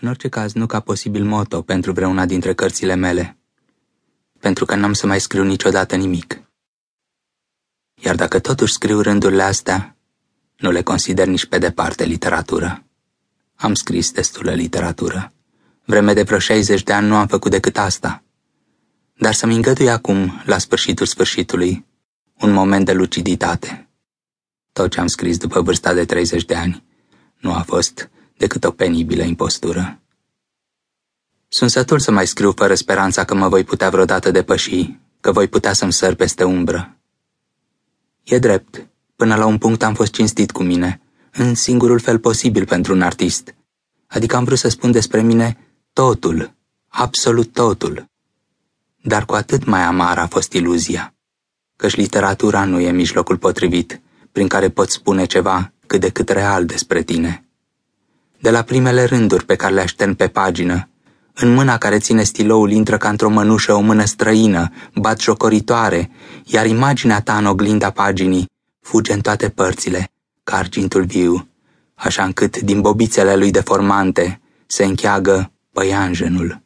În orice caz, nu ca posibil moto pentru vreuna dintre cărțile mele, pentru că n-am să mai scriu niciodată nimic. Iar dacă totuși scriu rândurile astea, nu le consider nici pe departe literatură. Am scris destulă literatură. Vreme de vreo 60 de ani nu am făcut decât asta. Dar să-mi îngădui acum, la sfârșitul sfârșitului, un moment de luciditate. Tot ce am scris după vârsta de 30 de ani nu a fost decât o penibilă impostură. Sunt sătul să mai scriu fără speranța că mă voi putea vreodată depăși, că voi putea să-mi săr peste umbră. E drept, până la un punct am fost cinstit cu mine, în singurul fel posibil pentru un artist. Adică am vrut să spun despre mine totul, absolut totul. Dar cu atât mai amar a fost iluzia, căci literatura nu e mijlocul potrivit prin care poți spune ceva cât de cât real despre tine. De la primele rânduri pe care le aștern pe pagină, în mâna care ține stiloul intră ca într-o mănușă o mână străină, bat jocoritoare, iar imaginea ta în oglinda paginii fuge în toate părțile, ca argintul viu, așa încât din bobițele lui deformante se încheagă păianjenul,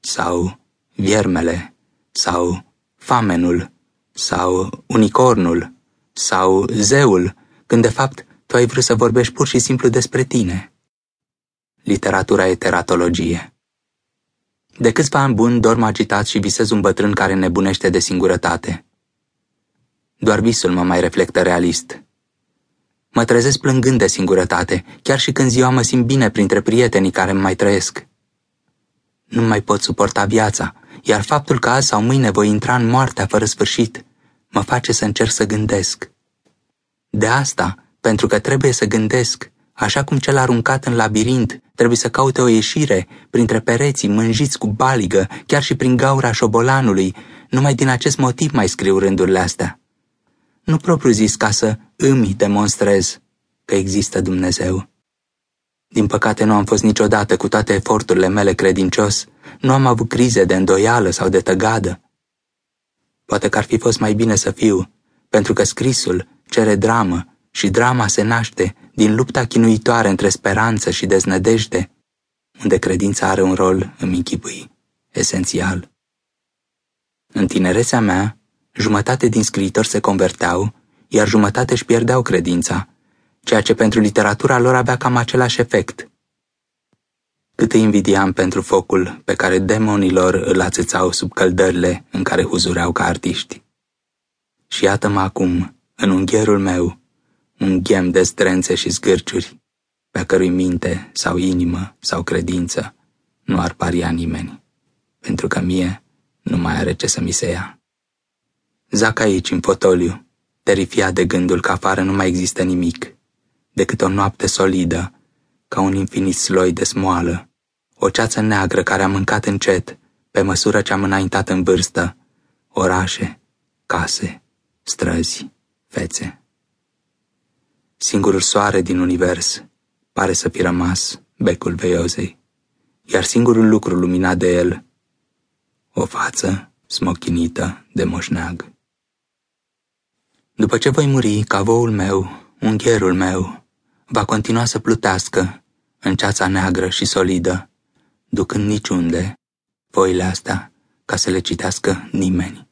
sau viermele, sau famenul, sau unicornul, sau zeul, când de fapt tu ai vrut să vorbești pur și simplu despre tine. Literatura e teratologie. De câțiva ani buni dorm agitat și visez un bătrân care nebunește de singurătate. Doar visul mă mai reflectă realist. Mă trezesc plângând de singurătate, chiar și când ziua mă simt bine printre prietenii care îmi mai trăiesc. Nu mai pot suporta viața, iar faptul că azi sau mâine voi intra în moartea fără sfârșit mă face să încerc să gândesc. De asta, pentru că trebuie să gândesc, așa cum cel aruncat în labirint trebuie să caute o ieșire printre pereții mânjiți cu baligă, chiar și prin gaura șobolanului, numai din acest motiv mai scriu rândurile astea. Nu propriu zis ca să îmi demonstrez că există Dumnezeu. Din păcate nu am fost niciodată cu toate eforturile mele credincios, nu am avut crize de îndoială sau de tăgadă. Poate că ar fi fost mai bine să fiu, pentru că scrisul cere dramă și drama se naște din lupta chinuitoare între speranță și deznădejde, unde credința are un rol, îmi închipui, esențial. În tinerețea mea, jumătate din scriitori se converteau, iar jumătate își pierdeau credința, ceea ce pentru literatura lor avea cam același efect. Cât îi invidiam pentru focul pe care demonilor îl ațățau sub căldările în care huzureau ca artiști. Și iată-mă acum, în unghierul meu, un ghem de strânțe și zgârciuri, pe a cărui minte sau inimă sau credință nu ar paria nimeni, pentru că mie nu mai are ce să mi se ia. Zac aici, în fotoliu, terifiat de gândul că afară nu mai există nimic, decât o noapte solidă, ca un infinit sloi de smoală, o ceață neagră care a mâncat încet, pe măsură ce am înaintat în vârstă, orașe, case, străzi, fețe. Singurul soare din univers pare să fi rămas becul veiozei, iar singurul lucru luminat de el, o față smochinită de moșneag. După ce voi muri, cavoul meu, ungherul meu, va continua să plutească în ceața neagră și solidă, ducând niciunde foile astea ca să le citească nimeni.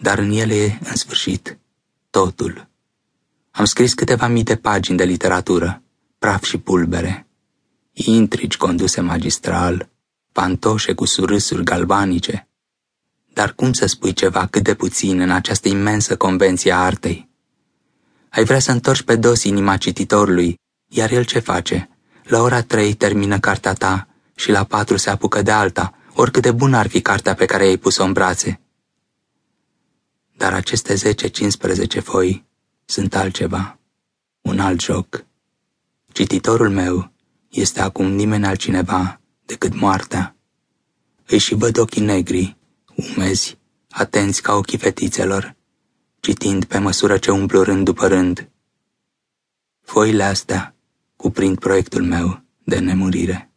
Dar în ele e, în sfârșit, totul. Am scris câteva mii de pagini de literatură, praf și pulbere, intrigi conduse magistral, pantoșe cu surâsuri galvanice. Dar cum să spui ceva cât de puțin în această imensă convenție a artei? Ai vrea să întorci pe dos inima cititorului, iar el ce face? La ora trei termină cartea ta și la patru se apucă de alta, oricât de bună ar fi cartea pe care ai pus-o în brațe. Dar aceste 10-15 foi sunt altceva, un alt joc. Cititorul meu este acum nimeni altcineva decât moartea. Îi și văd ochii negri, umezi, atenți ca ochii fetițelor, citind pe măsură ce umplu rând după rând. Foile astea cuprind proiectul meu de nemurire.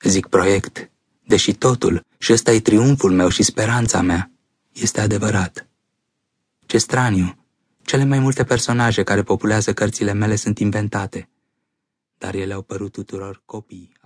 Zic proiect, deși totul, și ăsta e triumful meu și speranța mea, este adevărat. Ce straniu! Cele mai multe personaje care populează cărțile mele sunt inventate. dar ele au părut tuturor copii